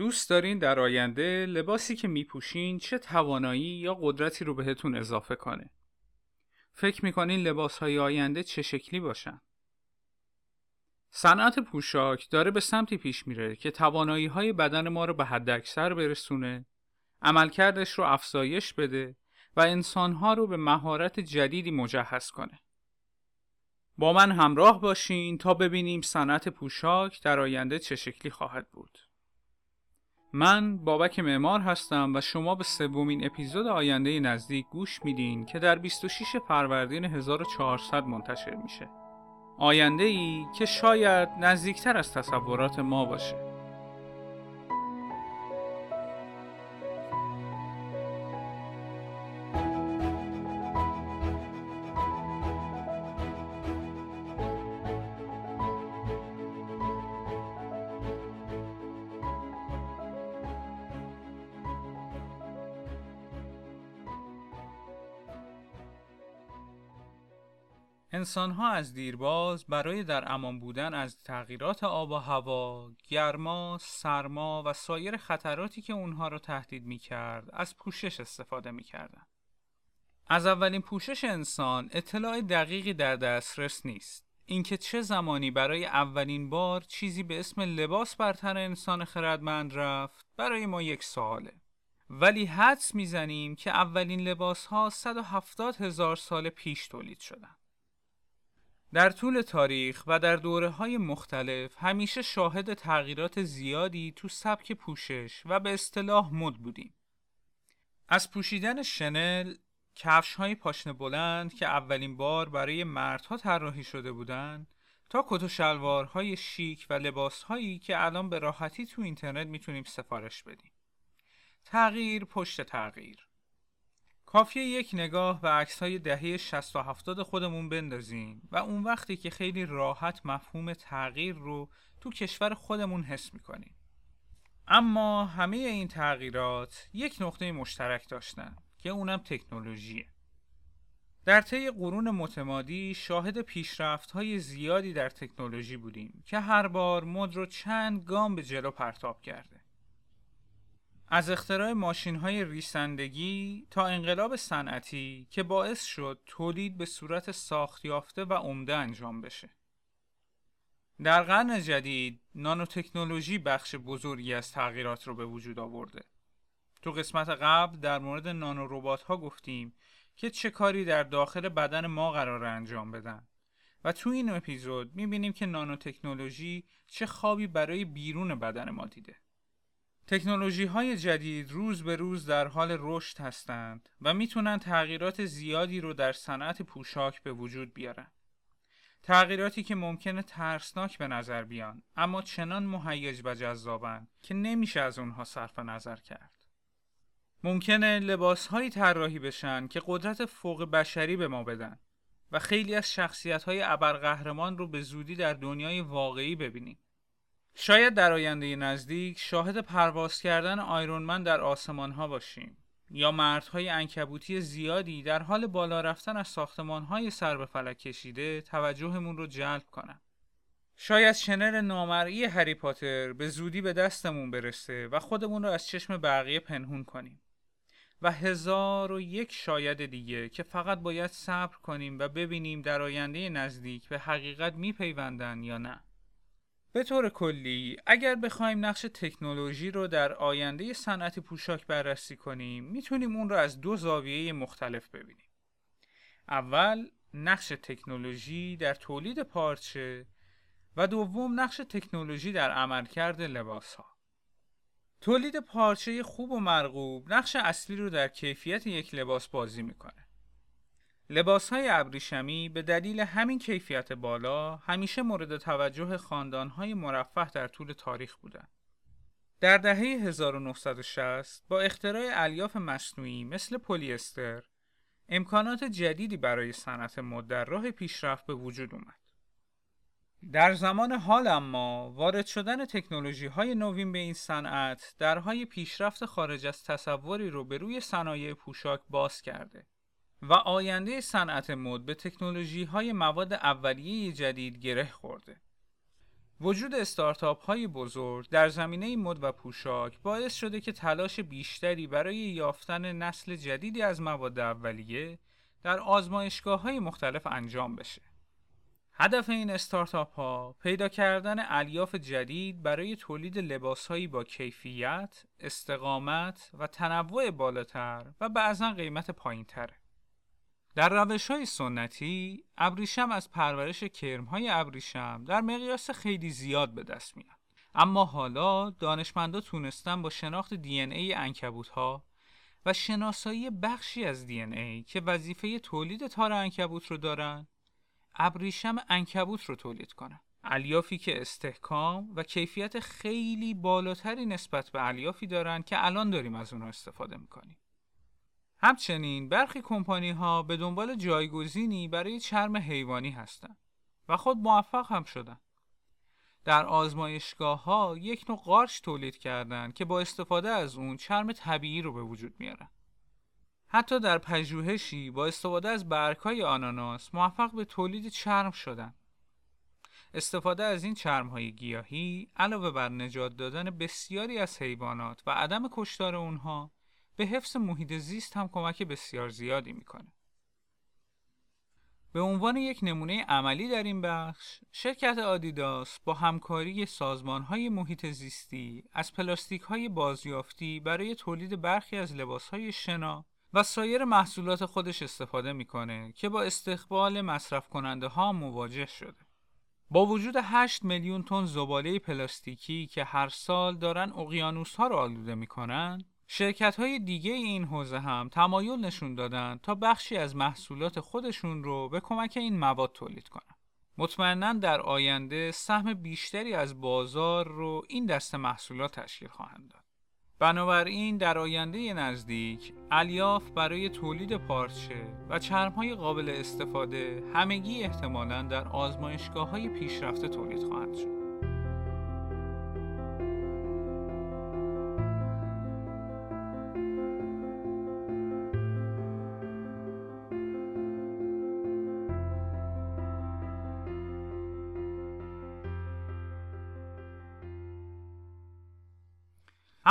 دوست دارین در آینده لباسی که میپوشین چه توانایی یا قدرتی رو بهتون اضافه کنه؟ فکر می‌کنین لباس های آینده چه شکلی باشن؟ صنعت پوشاک داره به سمتی پیش میره که توانایی های بدن ما رو به حد اکثر برسونه، عملکردش رو افزایش بده و انسانها رو به مهارت جدیدی مجهز کنه. با من همراه باشین تا ببینیم صنعت پوشاک در آینده چه شکلی خواهد بود. من بابک معمار هستم و شما به سومین اپیزود آینده نزدیک گوش میدین که در 26 فروردین 1400 منتشر میشه. آینده ای که شاید نزدیکتر از تصورات ما باشه. انسان ها از دیرباز برای در امان بودن از تغییرات آب و هوا، گرما، سرما و سایر خطراتی که اونها را تهدید می کرد از پوشش استفاده می کردن. از اولین پوشش انسان اطلاع دقیقی در دسترس نیست. اینکه چه زمانی برای اولین بار چیزی به اسم لباس بر تن انسان خردمند رفت برای ما یک سواله. ولی حدس می‌زنیم که اولین لباس ها 170 هزار سال پیش تولید شدن. در طول تاریخ و در دوره های مختلف همیشه شاهد تغییرات زیادی تو سبک پوشش و به اصطلاح مد بودیم. از پوشیدن شنل، کفش های پاشنه بلند که اولین بار برای مردها طراحی شده بودند تا کت و شلوارهای شیک و لباس هایی که الان به راحتی تو اینترنت می‌تونیم سفارش بدیم. تغییر پشت تغییر. کافیه یک نگاه به عکس های دهه 60 و 70 خودمون بندازیم و اون وقتی که خیلی راحت مفهوم تغییر رو تو کشور خودمون حس می‌کنیم. اما همه این تغییرات یک نقطه مشترک داشتن که اونم تکنولوژیه. در طی قرون متمادی شاهد پیشرفت های زیادی در تکنولوژی بودیم که هر بار مد رو چند گام به جلو پرتاب کرده. از اختراع ماشین های ریسندگی تا انقلاب صنعتی که باعث شد تولید به صورت ساخت یافته و عمده انجام بشه. در قرن جدید نانوتکنولوژی بخش بزرگی از تغییرات رو به وجود آورده. تو قسمت قبل در مورد نانو ها گفتیم که چه کاری در داخل بدن ما قرار انجام بدن و تو این اپیزود می‌بینیم که نانوتکنولوژی چه خوابی برای بیرون بدن ما دیده. تکنولوژی های جدید روز به روز در حال رشد هستند و می‌تونن تغییرات زیادی رو در صنعت پوشاک به وجود بیارن. تغییراتی که ممکنه ترسناک به نظر بیان اما چنان مهیج و جذابن که نمیشه از اونها صرف نظر کرد. ممکنه لباس هایی طراحی بشن که قدرت فوق بشری به ما بدن و خیلی از شخصیت های ابرقهرمان رو به زودی در دنیای واقعی ببینیم. شاید در آینده نزدیک شاهد پرواز کردن آیرونمن در آسمان ها باشیم یا مردهای انکبوتی زیادی در حال بالا رفتن از ساختمان های سر به فلک کشیده توجهمون رو جلب کنن. شاید شنر نامرئی هری پاتر به زودی به دستمون برسه و خودمون رو از چشم بقیه پنهون کنیم. و هزار و یک شاید دیگه که فقط باید صبر کنیم و ببینیم در آینده نزدیک به حقیقت میپیوندن یا نه. به طور کلی اگر بخوایم نقش تکنولوژی رو در آینده صنعت پوشاک بررسی کنیم می‌تونیم اون رو از دو زاویه مختلف ببینیم. اول نقش تکنولوژی در تولید پارچه و دوم نقش تکنولوژی در عملکرد لباس ها تولید پارچه خوب و مرغوب نقش اصلی رو در کیفیت یک لباس بازی می‌کنه. لباس های ابریشمی به دلیل همین کیفیت بالا همیشه مورد توجه خاندان های مرفه در طول تاریخ بودند. در دهه 1960 با اختراع الیاف مصنوعی مثل پلی استر امکانات جدیدی برای صنعت مد در راه پیشرفت به وجود اومد. در زمان حال اما وارد شدن تکنولوژی های نوین به این صنعت درهای پیشرفت خارج از تصوری رو به روی صنایع پوشاک باز کرده. و آینده صنعت مد به تکنولوژی های مواد اولیه جدید گره خورده. وجود استارتاپ های بزرگ در زمینه مد و پوشاک باعث شده که تلاش بیشتری برای یافتن نسل جدیدی از مواد اولیه در آزمایشگاه های مختلف انجام بشه. هدف این استارتاپ ها پیدا کردن الیاف جدید برای تولید لباس هایی با کیفیت، استقامت و تنوع بالاتر و بعضا قیمت پایین تره. در روش های سنتی ابریشم از پرورش کرم های ابریشم در مقیاس خیلی زیاد به دست میاد. اما حالا دانشمندا تونستن با شناخت دی ای انکبوت ها و شناسایی بخشی از دی ای که وظیفه تولید تار انکبوت رو دارن ابریشم انکبوت رو تولید کنن. الیافی که استحکام و کیفیت خیلی بالاتری نسبت به الیافی دارن که الان داریم از اونها استفاده می‌کنیم. همچنین برخی کمپانی ها به دنبال جایگزینی برای چرم حیوانی هستند و خود موفق هم شدن. در آزمایشگاه ها یک نوع قارچ تولید کردند که با استفاده از اون چرم طبیعی رو به وجود میارن. حتی در پژوهشی با استفاده از برگهای آناناس موفق به تولید چرم شدن. استفاده از این چرم های گیاهی علاوه بر نجات دادن بسیاری از حیوانات و عدم کشتار اونها به حفظ محیط زیست هم کمک بسیار زیادی می‌کنه. به عنوان یک نمونه عملی در این بخش، شرکت آدیداس با همکاری سازمان های محیط زیستی از پلاستیک های بازیافتی برای تولید برخی از لباس های شنا و سایر محصولات خودش استفاده می‌کنه که با استقبال مصرف کننده ها مواجه شده. با وجود 8 میلیون تن زباله پلاستیکی که هر سال دارن اقیانوس ها رو آلوده می‌کنن، شرکت های دیگه این حوزه هم تمایل نشون دادن تا بخشی از محصولات خودشون رو به کمک این مواد تولید کنن. مطمئنا در آینده سهم بیشتری از بازار رو این دست محصولات تشکیل خواهند داد. بنابراین در آینده نزدیک الیاف برای تولید پارچه و چرمهای قابل استفاده همگی احتمالا در آزمایشگاه های پیشرفته تولید خواهند شد.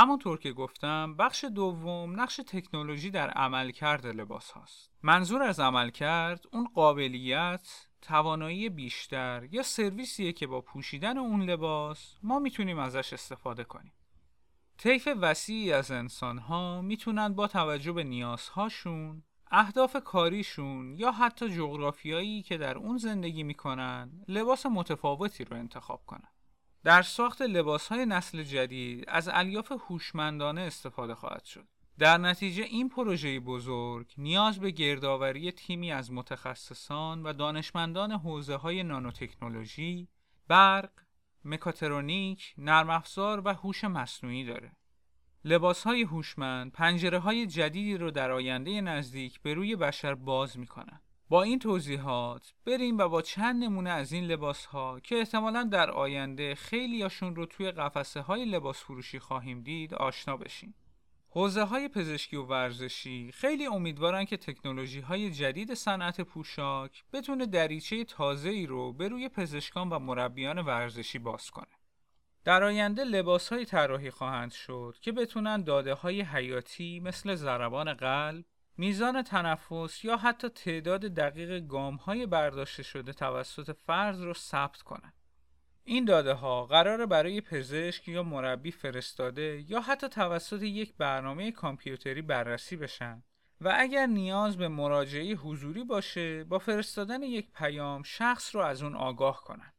همونطور که گفتم بخش دوم نقش تکنولوژی در عملکرد لباس هاست. منظور از عملکرد اون قابلیت، توانایی بیشتر یا سرویسیه که با پوشیدن اون لباس ما می‌تونیم ازش استفاده کنیم. طیف وسیعی از انسان ها می‌تونن با توجه به نیازهاشون، اهداف کاریشون یا حتی جغرافیایی که در اون زندگی می‌کنن لباس متفاوتی رو انتخاب کنن. در ساخت لباس های نسل جدید از الیاف هوشمندانه استفاده خواهد شد. در نتیجه این پروژه بزرگ نیاز به گردآوری تیمی از متخصصان و دانشمندان حوزه های نانوتکنولوژی، برق، مکاترونیک، نرم افزار و هوش مصنوعی داره. لباس های هوشمند پنجره های جدیدی رو در آینده نزدیک به روی بشر باز می‌کنن. با این توضیحات بریم و با چند نمونه از این لباس ها که احتمالا در آینده خیلی هاشون رو توی قفسه های لباس فروشی خواهیم دید آشنا بشیم. حوزه های پزشکی و ورزشی خیلی امیدوارن که تکنولوژی های جدید صنعت پوشاک بتونه دریچه تازه ای رو به روی پزشکان و مربیان ورزشی باز کنه. در آینده لباس های طراحی خواهند شد که بتونن داده های حیاتی مثل ضربان قلب، میزان تنفس یا حتی تعداد دقیق گام های برداشته شده توسط فرد رو ثبت کنند. این داده ها قرار برای پزشک یا مربی فرستاده یا حتی توسط یک برنامه کامپیوتری بررسی بشن و اگر نیاز به مراجعه حضوری باشه با فرستادن یک پیام شخص رو از اون آگاه کنند.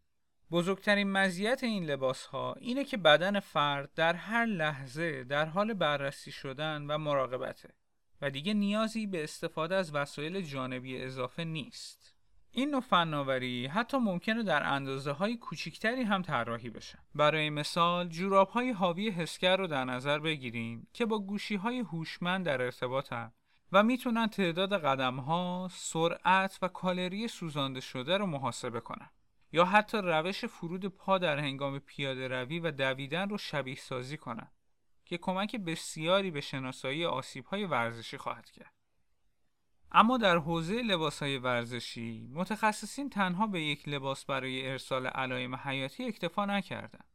بزرگترین مزیت این لباس ها اینه که بدن فرد در هر لحظه در حال بررسی شدن و مراقبته. و دیگه نیازی به استفاده از وسایل جانبی اضافه نیست. این نوع فناوری حتی ممکنه در اندازه های کوچکتری هم طراحی بشه. برای مثال جوراب های حاوی حسگر رو در نظر بگیریم که با گوشی های هوشمند در ارتباطن و می‌تونن تعداد قدم ها، سرعت و کالری سوزانده شده رو محاسبه کنن. یا حتی روش فرود پا در هنگام پیاده روی و دویدن رو شبیه سازی کنن. که کمک بسیاری به شناسایی های ورزشی خواهد کرد. اما در حوزه لباسهای ورزشی متخصصین تنها به یک لباس برای ارسال علائم حیاتی اکتفا نکردند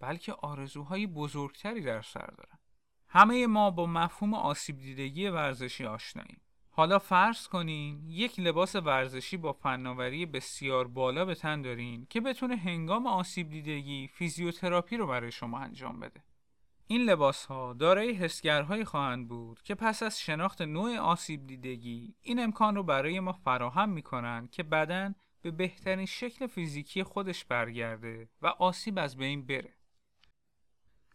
بلکه آرزوهای بزرگتری در سر دارند. همه ما با مفهوم آسیب دیدگی ورزشی آشناییم. حالا فرض کنین یک لباس ورزشی با فناوری بسیار بالا به تن دارین که بتونه هنگام آسیب دیدگی فیزیوتراپی رو برای شما انجام بده. این لباس ها دارای حسگرهایی خواهند بود که پس از شناخت نوع آسیب دیدگی این امکان رو برای ما فراهم می کنند که بدن به بهترین شکل فیزیکی خودش برگرده و آسیب از بین بره.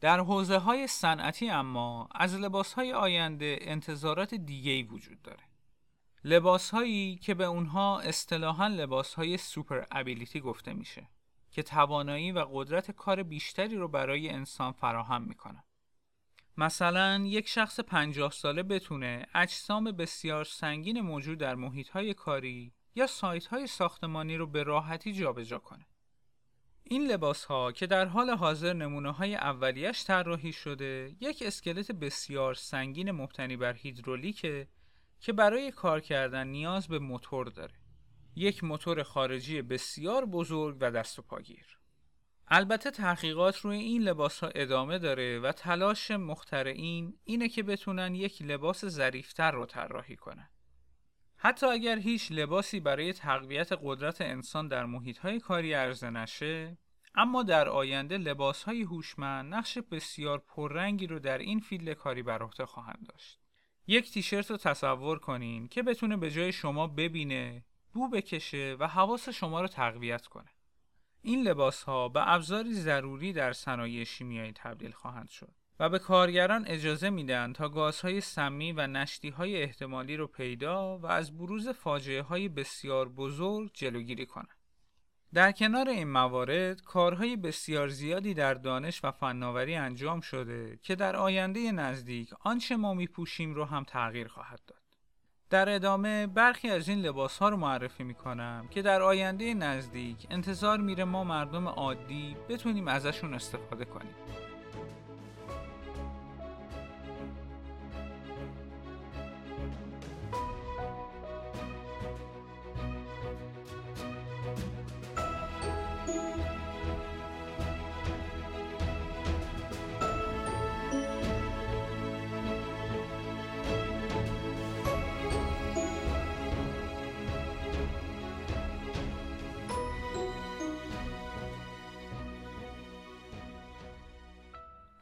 در حوزه های صنعتی اما از لباس های آینده انتظارات دیگه وجود داره. لباس هایی که به اونها اصطلاحا لباس های سوپر ابیلیتی گفته میشه. که توانایی و قدرت کار بیشتری رو برای انسان فراهم می‌کنن. مثلا یک شخص پنجاه ساله بتونه اجسام بسیار سنگین موجود در محیط کاری یا سایت های ساختمانی رو به راحتی جابجا کنه. این لباس ها که در حال حاضر نمونه های اولیش طراحی شده یک اسکلت بسیار سنگین مبتنی بر هیدرولیکه که برای کار کردن نیاز به موتور داره. یک موتور خارجی بسیار بزرگ و دست و پاگیر. البته تحقیقات روی این لباس ها ادامه داره و تلاش مخترعین اینه که بتونن یک لباس ظریفتر رو طراحی کنن. حتی اگر هیچ لباسی برای تقویت قدرت انسان در محیط های کاری عرضه نشه، اما در آینده لباس های هوشمند نقش بسیار پررنگی رو در این فیلد کاری بر عهده خواهند داشت. یک تیشرت رو تصور کنین که بتونه به جای شما ببینه، بو بکشه و حواس شما رو تقویت کنه. این لباس ها به ابزاری ضروری در صنایع شیمیایی تبدیل خواهند شد و به کارگران اجازه میدن تا گازهای سمی و نشتی های احتمالی رو پیدا و از بروز فاجعه های بسیار بزرگ جلوگیری کنند. در کنار این موارد کارهای بسیار زیادی در دانش و فناوری انجام شده که در آینده نزدیک آنچه ما میپوشیم رو هم تغییر خواهد داد. در ادامه برخی از این لباس ها رو معرفی می کنم که در آینده نزدیک انتظار میره ما مردم عادی بتونیم ازشون استفاده کنیم.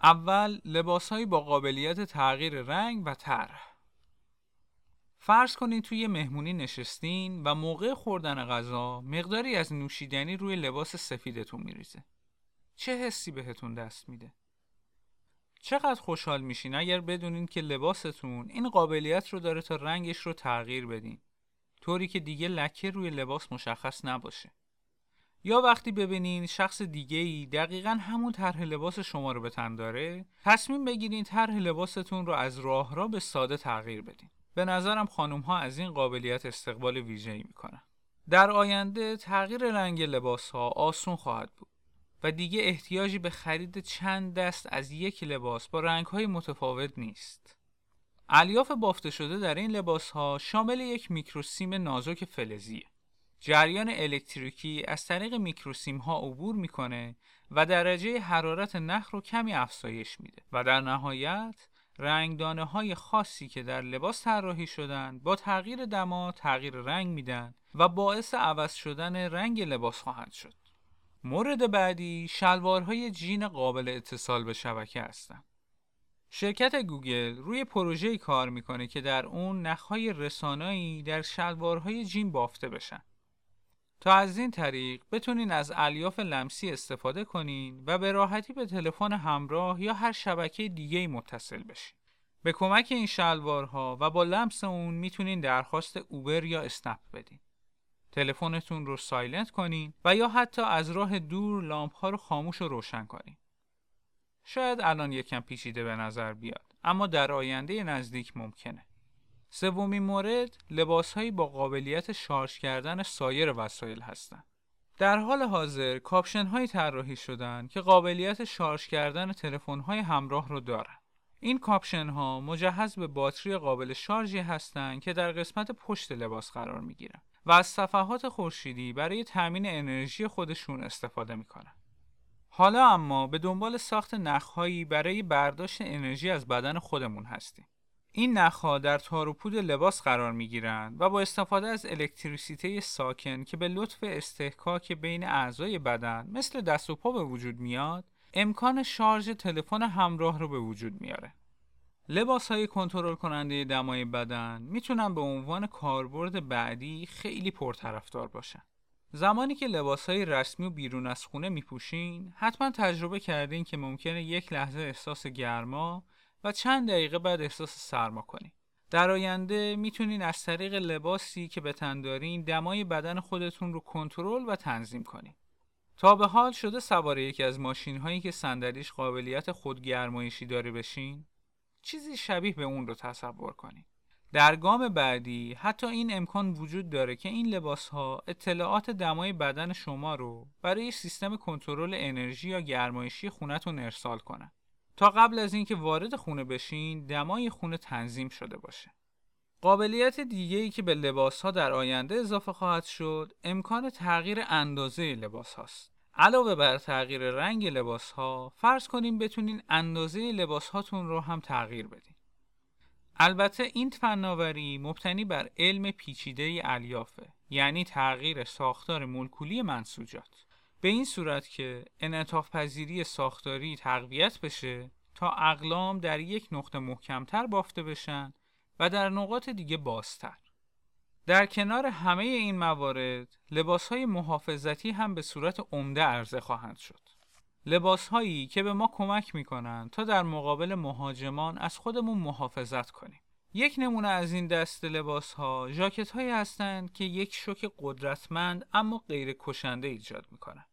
اول لباسهایی با قابلیت تغییر رنگ و طرح. فرض کنید توی مهمونی نشستین و موقع خوردن غذا مقداری از نوشیدنی روی لباس سفیدتون میریزه. چه حسی بهتون دست میده؟ چقدر خوشحال میشین اگر بدونین که لباستون این قابلیت رو داره تا رنگش رو تغییر بدین طوری که دیگه لکه روی لباس مشخص نباشه. یا وقتی ببینین شخص دیگه ای دقیقا همون طرح لباس شما رو به تن داره تصمیم بگیرین طرح لباستون رو از راه را به ساده تغییر بدین. به نظرم خانم ها از این قابلیت استقبال ویژه‌ای می‌کنن. در آینده تغییر رنگ لباس ها آسون خواهد بود و دیگه احتیاجی به خرید چند دست از یک لباس با رنگ های متفاوت نیست. الیاف بافته شده در این لباس ها شامل یک میکروسیم نازک فلزیه. جریان الکتریکی از طریق میکروسیم ها عبور می‌کنه و درجه حرارت نخ رو کمی افزایش میده و در نهایت رنگدانه های خاصی که در لباس طراحی شدن با تغییر دما تغییر رنگ میدن و باعث عوض شدن رنگ لباس خواهند شد. مورد بعدی شلوارهای جین قابل اتصال به شبکه هستند. شرکت گوگل روی پروژه‌ای کار می‌کنه که در اون نخهای رسانایی در شلوارهای جین بافته بشن. تا از این طریق بتونین از الیاف لمسی استفاده کنین و به راحتی به تلفن همراه یا هر شبکه دیگه متصل بشین. به کمک این شلوارها و با لمس اون می‌تونین درخواست اوبر یا اسنپ بدین. تلفنتون رو سایلنت کنین و یا حتی از راه دور لامپ ها رو خاموش و روشن کنین. شاید الان یکم پیچیده به نظر بیاد اما در آینده نزدیک ممکنه. سومین مورد لباسهایی با قابلیت شارژ کردن سایر وسایل هستند. در حال حاضر کاپشن هایی طراحی شدن که قابلیت شارژ کردن تلفن های همراه رو دارن. این کاپشن ها مجهز به باتری قابل شارژی هستند که در قسمت پشت لباس قرار می گیرن و از صفحات خورشیدی برای تأمین انرژی خودشون استفاده می کنن. حالا اما به دنبال ساخت نخهایی برای برداشت انرژی از بدن خودمون هستیم. این نخها در تار و پود لباس قرار می گیرند و با استفاده از الکتریسیته ساکن که به لطف استحکاک بین اعضای بدن مثل دست و پا به وجود میاد امکان شارژ تلفن همراه رو به وجود میاره. لباس های کنترل کننده دمای بدن می‌تونن به عنوان کاربرد بعدی خیلی پرطرفدار باشن. زمانی که لباس های رسمی و بیرون از خونه میپوشین حتما تجربه کردین که ممکنه یک لحظه احساس گرما و چند دقیقه بعد احساس سرما کنین. در آینده می‌تونین از طریق لباسی که به تن دارین دمای بدن خودتون رو کنترل و تنظیم کنین. تا به حال شده سوار یکی از ماشین هایی که صندلیش قابلیت خودگرمایشی داره بشین چیزی شبیه به اون رو تصور کنید. در گام بعدی حتی این امکان وجود داره که این لباس ها اطلاعات دمای بدن شما رو برای سیستم کنترل انرژی یا گرمایشی خونتون ارسال کنن تا قبل از اینکه وارد خونه بشین دمای خونه تنظیم شده باشه. قابلیت دیگه ای که به لباس ها در آینده اضافه خواهد شد امکان تغییر اندازه لباس هاست. علاوه بر تغییر رنگ لباس ها فرض کنیم بتونین اندازه لباس هاتون رو هم تغییر بدین. البته این فناوری مبتنی بر علم پیچیده الیافه یعنی تغییر ساختار مولکولی منسوجات به این صورت که انعطاف پذیری ساختاری تقویت بشه تا اقلام در یک نقطه محکمتر بافته بشن و در نقاط دیگه بازتر. در کنار همه این موارد لباس های محافظتی هم به صورت عمده عرضه خواهند شد. لباس هایی که به ما کمک می‌کنن تا در مقابل مهاجمان از خودمون محافظت کنیم. یک نمونه از این دست لباس ها جاکت هایی هستند که یک شوک قدرتمند اما غیر کشنده ایجاد می‌کنن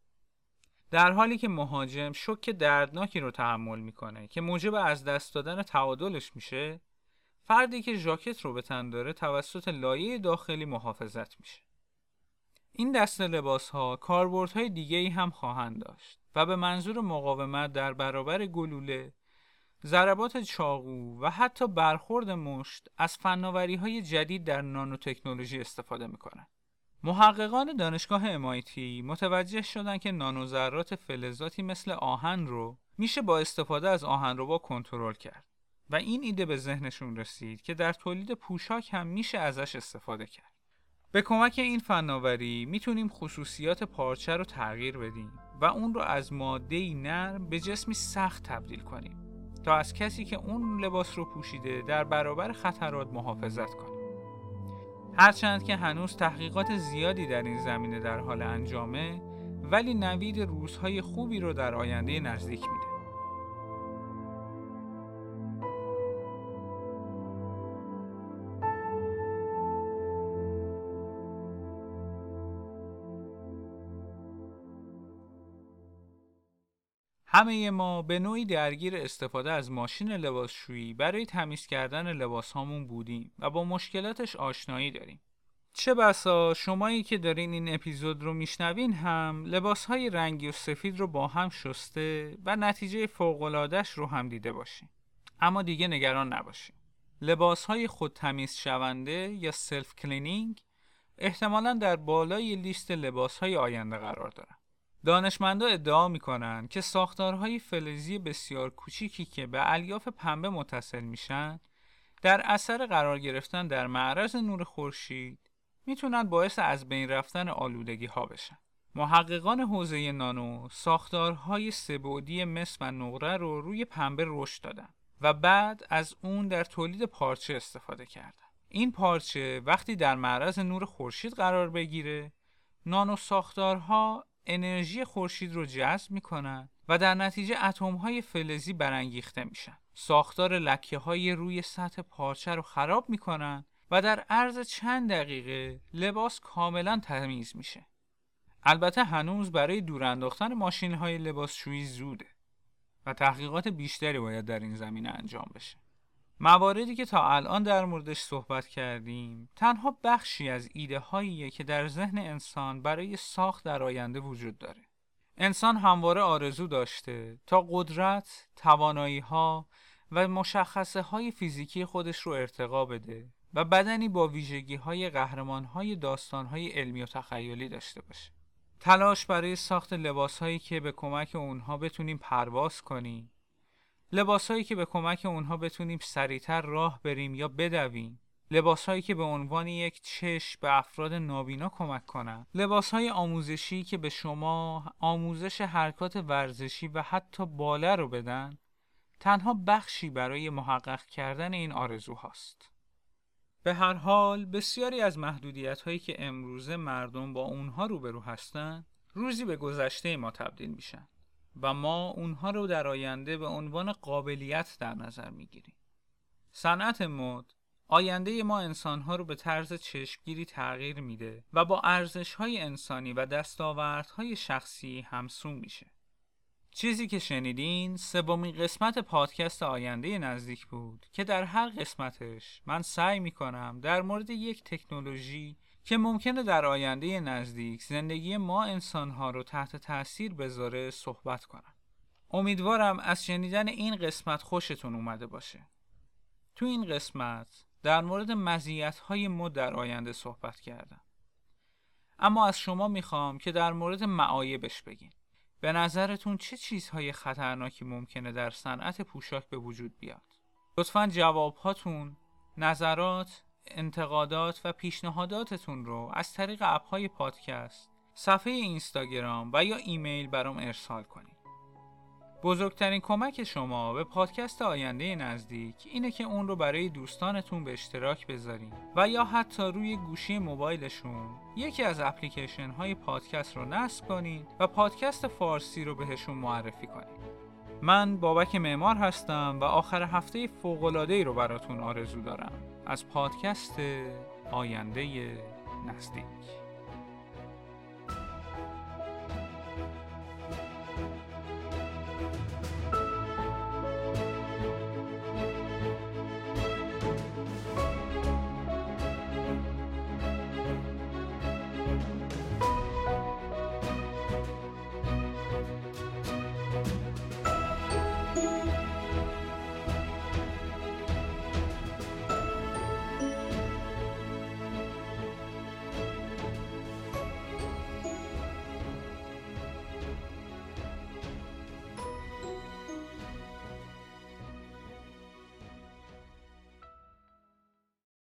در حالی که مهاجم شوک دردناکی رو تحمل می‌کنه که موجب از دست دادن تعادلش میشه فردی که ژاکت رو به تن داره توسط لایه داخلی محافظت میشه. این دست لباس ها کاربردهای دیگه ای هم خواهند داشت و به منظور مقاومت در برابر گلوله ضربات چاقو و حتی برخورد مشت از فناوری های جدید در نانوتکنولوژی استفاده می‌کنند. محققان دانشگاه MIT متوجه شدند که نانوذرات فلزاتی مثل آهن رو میشه با استفاده از آهنربا کنترل کرد و این ایده به ذهنشون رسید که در تولید پوشاک هم میشه ازش استفاده کرد. به کمک این فناوری می‌تونیم خصوصیات پارچه رو تغییر بدیم و اون رو از ماده نرم به جسمی سخت تبدیل کنیم تا از کسی که اون لباس رو پوشیده در برابر خطرات محافظت کنیم. هرچند که هنوز تحقیقات زیادی در این زمینه در حال انجامه ولی نوید روزهای خوبی رو در آینده نزدیک میده. همه ما به نوعی درگیر استفاده از ماشین لباسشویی برای تمیز کردن لباس هامون بودیم و با مشکلاتش آشنایی داریم. چه بسا شمایی که دارین این اپیزود رو میشنوین هم لباس های رنگی و سفید رو با هم شسته و نتیجه فوق‌العادش رو هم دیده باشین. اما دیگه نگران نباشین. لباس های خود تمیز شونده یا self cleaning احتمالا در بالای لیست لباس های آینده قرار دارن. دانشمندا ادعا می‌کنن که ساختارهای فلزی بسیار کوچیکی که به الیاف پنبه متصل میشن در اثر قرار گرفتن در معرض نور خورشید می‌تونن باعث از بین رفتن آلودگی ها بشن. محققان حوزه نانو ساختارهای سبودی مس و نقره رو روی پنبه رشد دادن و بعد از اون در تولید پارچه استفاده کردن. این پارچه وقتی در معرض نور خورشید قرار بگیره نانو ساختارها انرژی خورشید رو جذب می‌کنن و در نتیجه اتم های فلزی برانگیخته میشن. ساختار لکه های روی سطح پارچه رو خراب می‌کنن و در عرض چند دقیقه لباس کاملا تمیز میشه. البته هنوز برای دور انداختن ماشین های لباسشویی زوده و تحقیقات بیشتری باید در این زمینه انجام بشه. مواردی که تا الان در موردش صحبت کردیم تنها بخشی از ایده هاییه که در ذهن انسان برای ساخت در آینده وجود داره. انسان همواره آرزو داشته تا قدرت، توانایی ها و مشخصه های فیزیکی خودش رو ارتقا بده و بدنی با ویژگی های قهرمان های داستان های علمی و تخیلی داشته باشه. تلاش برای ساخت لباس هایی که به کمک اونها بتونیم پرواز کنیم. لباس هایی که به کمک اونها بتونیم سریعتر راه بریم یا بدویم. لباس هایی که به عنوان یک چشم به افراد نابینا کمک کنند. لباس های آموزشی که به شما آموزش حرکات ورزشی و حتی باله رو بدن تنها بخشی برای محقق کردن این آرزو هاست. به هر حال بسیاری از محدودیت هایی که امروزه مردم با اونها روبرو هستند روزی به گذشته ما تبدیل میشن و ما اونها رو در آینده به عنوان قابلیت در نظر می‌گیریم. صنعت مد آینده ما انسانها رو به طرز چشمگیری تغییر میده و با ارزش های انسانی و دستاوردهای شخصی همسون میشه. چیزی که شنیدین سومین قسمت پادکست آینده نزدیک بود که در هر قسمتش من سعی می‌کنم در مورد یک تکنولوژی که ممکنه در آینده نزدیک زندگی ما انسانها رو تحت تاثیر بذاره صحبت کنم. امیدوارم از شنیدن این قسمت خوشتون اومده باشه. تو این قسمت در مورد مزیت‌های مد در آینده صحبت کردم. اما از شما می‌خوام که در مورد معایبش بگین. به نظرتون چه چیزهای خطرناکی ممکنه در صنعت پوشاک به وجود بیاد؟ لطفا جوابهاتون، نظرات، انتقادات و پیشنهاداتتون رو از طریق اپهای پادکست، صفحه اینستاگرام و یا ایمیل برام ارسال کنید. بزرگترین کمک شما به پادکست آینده نزدیک اینه که اون رو برای دوستانتون به اشتراک بذارین و یا حتی روی گوشی موبایلشون یکی از اپلیکیشن های پادکست رو نصب کنین و پادکست فارسی رو بهشون معرفی کنین. من بابک معمار هستم و آخر هفته فوق‌العاده‌ای رو براتون آرزو دارم از پادکست آینده نزدیک.